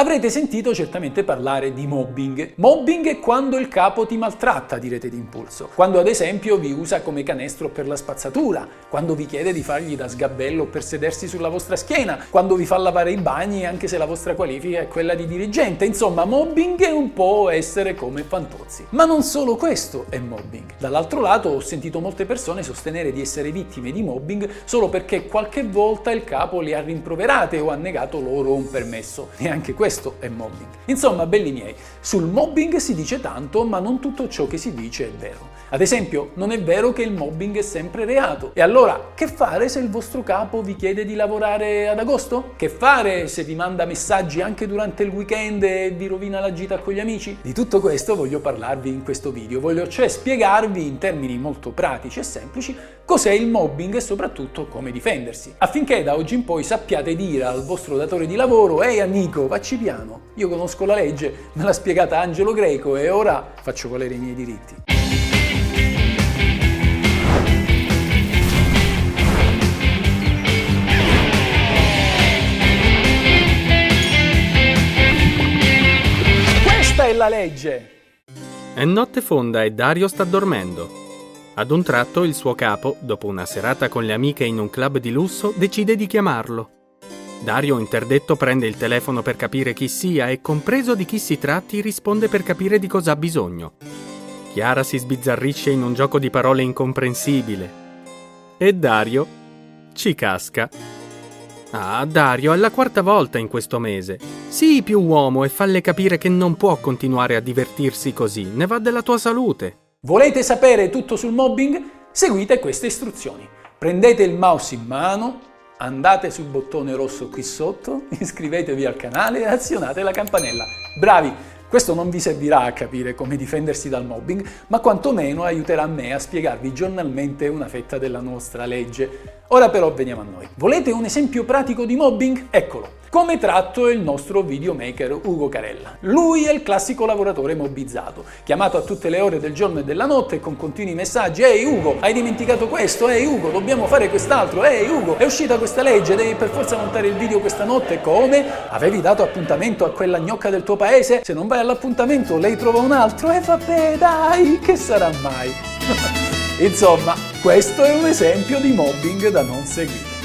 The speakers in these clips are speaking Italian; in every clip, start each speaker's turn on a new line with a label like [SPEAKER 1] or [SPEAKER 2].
[SPEAKER 1] Avrete sentito certamente parlare di mobbing. Mobbing è quando il capo ti maltratta, direte d'impulso. Quando ad esempio vi usa come canestro per la spazzatura, quando vi chiede di fargli da sgabello per sedersi sulla vostra schiena, quando vi fa lavare i bagni anche se la vostra qualifica è quella di dirigente. Insomma, mobbing è un po' essere come Fantozzi. Ma non solo questo è mobbing. Dall'altro lato ho sentito molte persone sostenere di essere vittime di mobbing solo perché qualche volta il capo le ha rimproverate o ha negato loro un permesso. E anche questo questo è mobbing. Insomma, belli miei, sul mobbing si dice tanto, ma non tutto ciò che si dice è vero. Ad esempio, non è vero che il mobbing è sempre reato. E allora, che fare se il vostro capo vi chiede di lavorare ad agosto? Che fare se vi manda messaggi anche durante il weekend e vi rovina la gita con gli amici? Di tutto questo voglio parlarvi in questo video. Voglio cioè spiegarvi in termini molto pratici e semplici cos'è il mobbing e soprattutto come difendersi. Affinché da oggi in poi sappiate dire al vostro datore di lavoro «Ehi amico, facci piano, io conosco la legge, me l'ha spiegata Angelo Greco e ora faccio valere i miei diritti». è la legge.
[SPEAKER 2] È notte fonda e Dario sta dormendo. Ad un tratto il suo capo, dopo una serata con le amiche in un club di lusso, decide di chiamarlo. Dario, interdetto, prende il telefono per capire chi sia e, compreso di chi si tratti, risponde per capire di cosa ha bisogno. Chiara si sbizzarrisce in un gioco di parole incomprensibile. E Dario ci casca. Ah, Dario, è la quarta volta in questo mese. Sii più uomo e falle capire che non può continuare a divertirsi così, ne va della tua salute.
[SPEAKER 1] Volete sapere tutto sul mobbing? Seguite queste istruzioni. Prendete il mouse in mano, andate sul bottone rosso qui sotto, iscrivetevi al canale e azionate la campanella. Bravi! Questo non vi servirà a capire come difendersi dal mobbing, ma quantomeno aiuterà me a spiegarvi giornalmente una fetta della nostra legge. Ora però veniamo a noi. Volete un esempio pratico di mobbing? Eccolo. Come tratto il nostro videomaker Ugo Carella. Lui è il classico lavoratore mobbizzato, chiamato a tutte le ore del giorno e della notte con continui messaggi Ehi Ugo, hai dimenticato questo? Ehi Ugo, dobbiamo fare quest'altro? Ehi Ugo, è uscita questa legge, devi per forza montare il video questa notte? Come? Avevi dato appuntamento a quella gnocca del tuo paese? Se non vai all'appuntamento lei trova un altro? E vabbè dai, che sarà mai? Insomma, questo è un esempio di mobbing da non seguire.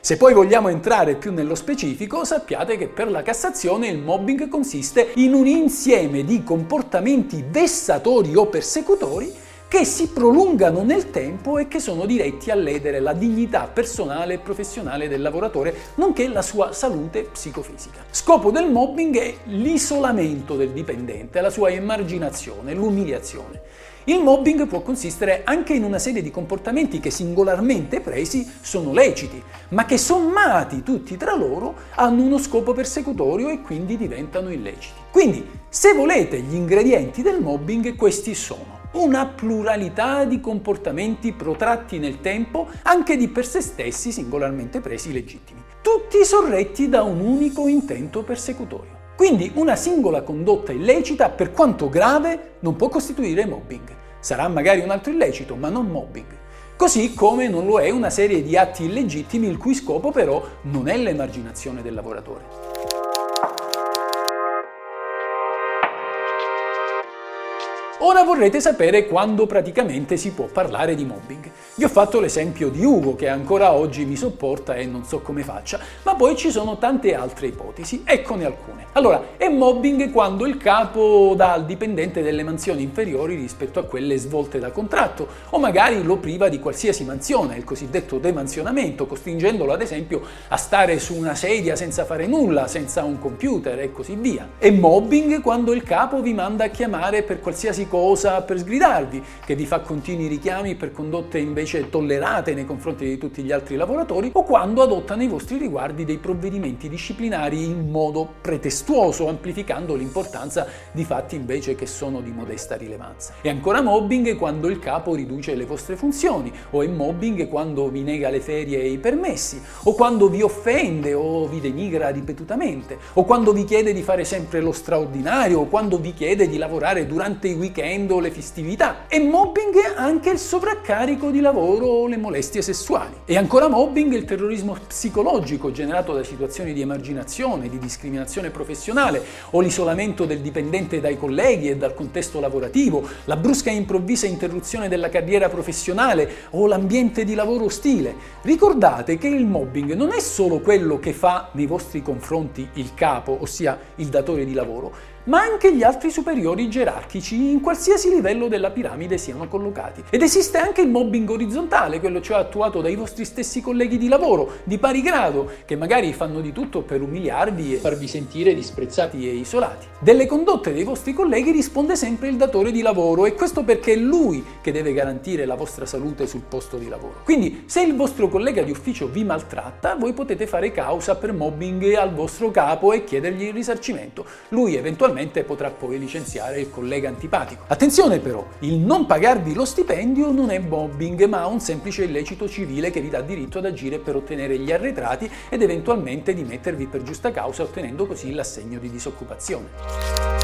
[SPEAKER 1] Se poi vogliamo entrare più nello specifico, sappiate che per la Cassazione il mobbing consiste in un insieme di comportamenti vessatori o persecutori che si prolungano nel tempo e che sono diretti a ledere la dignità personale e professionale del lavoratore, nonché la sua salute psicofisica. Scopo del mobbing è l'isolamento del dipendente, la sua emarginazione, l'umiliazione. Il mobbing può consistere anche in una serie di comportamenti che singolarmente presi sono leciti, ma che sommati tutti tra loro hanno uno scopo persecutorio e quindi diventano illeciti. Quindi, se volete gli ingredienti del mobbing, questi sono una pluralità di comportamenti protratti nel tempo, anche di per sé stessi singolarmente presi legittimi, tutti sorretti da un unico intento persecutorio. Quindi una singola condotta illecita, per quanto grave, non può costituire mobbing. Sarà magari un altro illecito, ma non mobbing. Così come non lo è una serie di atti illegittimi il cui scopo però non è l'emarginazione del lavoratore. Ora vorrete sapere quando praticamente si può parlare di mobbing. Vi ho fatto l'esempio di Ugo che ancora oggi mi sopporta e non so come faccia, ma poi ci sono tante altre ipotesi, eccone alcune. Allora, è mobbing quando il capo dà al dipendente delle mansioni inferiori rispetto a quelle svolte da contratto, o magari lo priva di qualsiasi mansione, il cosiddetto demansionamento, costringendolo ad esempio a stare su una sedia senza fare nulla, senza un computer e così via. È mobbing quando il capo vi manda a chiamare per qualsiasi cosa per sgridarvi, che vi fa continui richiami per condotte invece tollerate nei confronti di tutti gli altri lavoratori, o quando adotta nei vostri riguardi dei provvedimenti disciplinari in modo pretestuoso, amplificando l'importanza di fatti invece che sono di modesta rilevanza. E ancora mobbing quando il capo riduce le vostre funzioni, o è mobbing quando vi nega le ferie e i permessi, o quando vi offende o vi denigra ripetutamente, o quando vi chiede di fare sempre lo straordinario, o quando vi chiede di lavorare durante i weekend weekend o le festività. E mobbing anche il sovraccarico di lavoro o le molestie sessuali. E ancora mobbing il terrorismo psicologico generato da situazioni di emarginazione, di discriminazione professionale o l'isolamento del dipendente dai colleghi e dal contesto lavorativo, la brusca e improvvisa interruzione della carriera professionale o l'ambiente di lavoro ostile. Ricordate che il mobbing non è solo quello che fa nei vostri confronti il capo, ossia il datore di lavoro, ma anche gli altri superiori gerarchici in qualsiasi livello della piramide siano collocati. Ed esiste anche il mobbing orizzontale, quello cioè attuato dai vostri stessi colleghi di lavoro, di pari grado, che magari fanno di tutto per umiliarvi e farvi sentire disprezzati e isolati. Delle condotte dei vostri colleghi risponde sempre il datore di lavoro e questo perché è lui che deve garantire la vostra salute sul posto di lavoro. Quindi se il vostro collega di ufficio vi maltratta, voi potete fare causa per mobbing al vostro capo e chiedergli il risarcimento. Lui eventualmente eventualmente potrà poi licenziare il collega antipatico. Attenzione però, il non pagarvi lo stipendio non è mobbing, ma un semplice illecito civile che vi dà diritto ad agire per ottenere gli arretrati ed eventualmente di mettervi per giusta causa ottenendo così l'assegno di disoccupazione.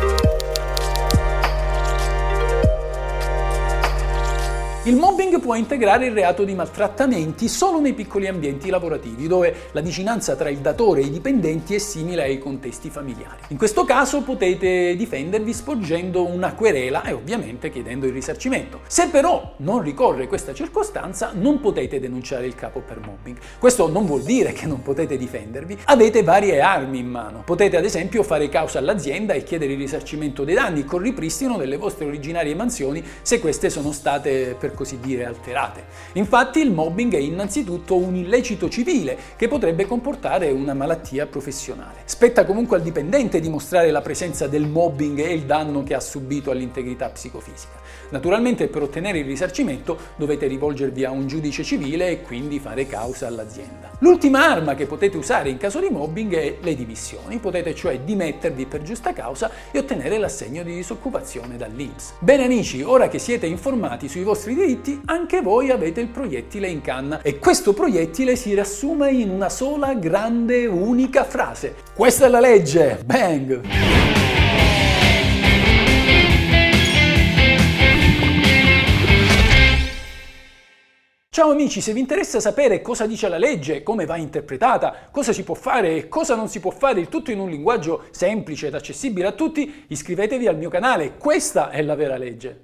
[SPEAKER 1] Il mobbing può integrare il reato di maltrattamenti solo nei piccoli ambienti lavorativi, dove la vicinanza tra il datore e i dipendenti è simile ai contesti familiari. In questo caso potete difendervi sporgendo una querela e ovviamente chiedendo il risarcimento. Se però non ricorre questa circostanza, non potete denunciare il capo per mobbing. Questo non vuol dire che non potete difendervi, avete varie armi in mano. Potete ad esempio fare causa all'azienda e chiedere il risarcimento dei danni con ripristino delle vostre originarie mansioni se queste sono state per per così dire alterate. Infatti il mobbing è innanzitutto un illecito civile che potrebbe comportare una malattia professionale. Spetta comunque al dipendente dimostrare la presenza del mobbing e il danno che ha subito all'integrità psicofisica. Naturalmente per ottenere il risarcimento dovete rivolgervi a un giudice civile e quindi fare causa all'azienda. L'ultima arma che potete usare in caso di mobbing è le dimissioni, potete cioè dimettervi per giusta causa e ottenere l'assegno di disoccupazione dall'Inps. Bene amici, ora che siete informati sui vostri diritti, anche voi avete il proiettile in canna e questo proiettile si riassume in una sola grande unica frase. Questa è la legge! Bang! Ciao amici, se vi interessa sapere cosa dice la legge, come va interpretata, cosa si può fare e cosa non si può fare, il tutto in un linguaggio semplice ed accessibile a tutti, iscrivetevi al mio canale, questa è la vera legge.